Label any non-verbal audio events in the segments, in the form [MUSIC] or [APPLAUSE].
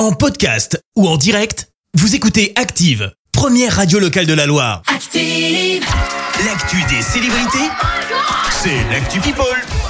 En podcast ou en direct, vous écoutez Active, première radio locale de la Loire. Active. L'actu des célébrités, c'est l'actu People.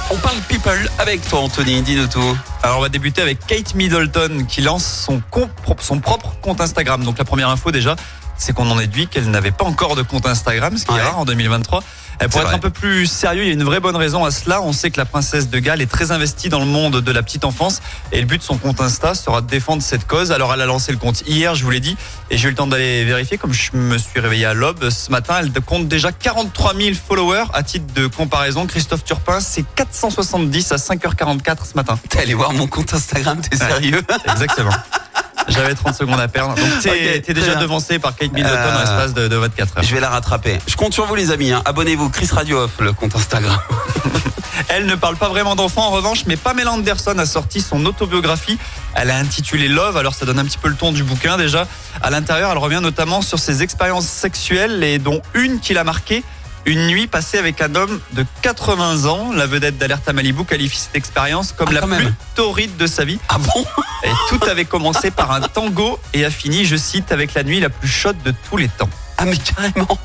On parle people avec toi, Anthony. Dis-nous tout. Alors on va débuter avec Kate Middleton qui lance son, compte- son propre compte Instagram. Donc la première info déjà, c'est qu'on en déduit qu'elle n'avait pas encore de compte Instagram, ce qui Ouais. est rare en 2023. Euh, Pour être vrai. un peu plus sérieux, il y a une vraie bonne raison à cela. On sait que la princesse de Galles est très investie dans le monde de la petite enfance et le but de son compte Insta sera de défendre cette cause. Alors elle a lancé le compte hier, je vous l'ai dit, et j'ai eu le temps d'aller vérifier. Comme je me suis réveillé à l'aube ce matin, elle compte déjà 43 000 followers. À titre de comparaison, Christophe Turpin, c'est 470 à 5h44 ce matin. T'es allé voir mon compte Instagram, t'es sérieux? Exactement. [LAUGHS] J'avais 30 secondes à perdre. Donc t'es déjà bien. devancé par Kate Middleton Euh, en l'espace de, de 24 heures. Je vais la rattraper. Je compte sur vous, les amis. hein. Abonnez-vous, Chris Radio Off, le compte Instagram. [LAUGHS] Elle ne parle pas vraiment d'enfants en revanche, mais Pamela Anderson a sorti son autobiographie. Elle a intitulé Love, alors ça donne un petit peu le ton du bouquin déjà. À l'intérieur, elle revient notamment sur ses expériences sexuelles et dont une qui l'a marquée. Une nuit passée avec un homme de 80 ans. La vedette d'Alerte à Malibu qualifie cette expérience comme Ah, la plus même. torride de sa vie. Ah bon? Et tout avait commencé par un tango et a fini, je cite, avec la nuit la plus chaude de tous les temps. Ah, mais carrément.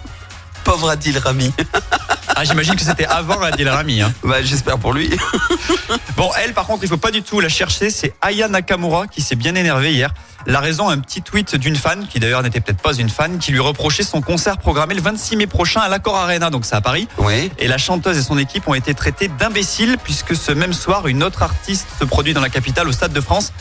Pauvre Adil Rami. Ah, j'imagine que c'était avant Adil Rami. Hein. Bah, j'espère pour lui. [LAUGHS] Bon, elle, par contre, il faut pas du tout la chercher. C'est Aya Nakamura qui s'est bien énervée hier. La raison, un petit tweet d'une fan, qui d'ailleurs n'était peut-être pas une fan, qui lui reprochait son concert programmé le 26 mai prochain à l'Accor Arena, donc c'est à Paris. Oui. Et la chanteuse et son équipe ont été traités d'imbéciles puisque ce même soir, une autre artiste se produit dans la capitale, au Stade de France,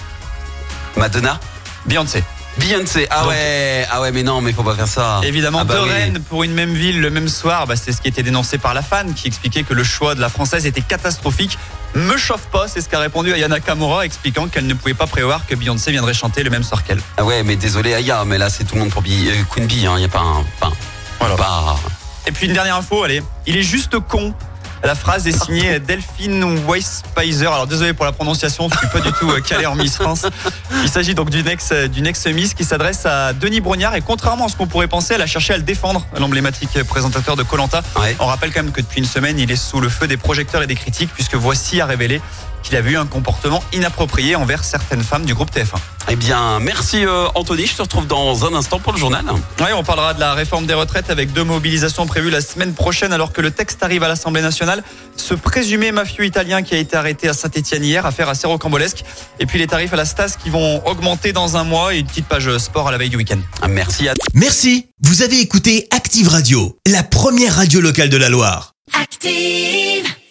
Madonna. Beyoncé. Beyoncé. Ah Donc- ouais. Ah ouais, mais non, mais faut pas faire ça. Évidemment, Ah bah deux oui. reines pour une même ville le même soir, bah, c'est ce qui était dénoncé par la fan qui expliquait que le choix de la française était catastrophique. Me chauffe pas, c'est ce qu'a répondu Aya Nakamura, expliquant qu'elle ne pouvait pas prévoir que Beyoncé viendrait chanter le même soir qu'elle. Ah ouais, mais désolé, Aya, mais là, c'est tout le monde pour Bee- euh, Queen Bee. Il n'y a pas un. Enfin, Voilà. pas. Et puis une dernière info, allez, il est juste con. La phrase est signée Delphine Weisspeiser. Alors désolé pour la prononciation, je suis pas du tout euh, calé en Miss France. Il s'agit donc d'une ex, euh, d'une ex-miss qui s'adresse à Denis Brognard et contrairement à ce qu'on pourrait penser, elle a cherché à le défendre, l'emblématique présentateur de Colanta. Ouais. On rappelle quand même que depuis une semaine, il est sous le feu des projecteurs et des critiques puisque Voici a révélé qu'il avait eu un comportement inapproprié envers certaines femmes du groupe TF1. Eh bien, merci euh, Anthony. Je te retrouve dans un instant pour le journal. Oui, on parlera de la réforme des retraites avec deux mobilisations prévues la semaine prochaine alors que le texte arrive à l'Assemblée nationale. Ce présumé mafieux italien qui a été arrêté à Saint-Etienne hier, affaire assez rocambolesque. Et puis les tarifs à la Stas qui vont augmenter dans un mois et une petite page sport à la veille du week-end. Merci à Merci, vous avez écouté Active Radio, la première radio locale de la Loire. Active.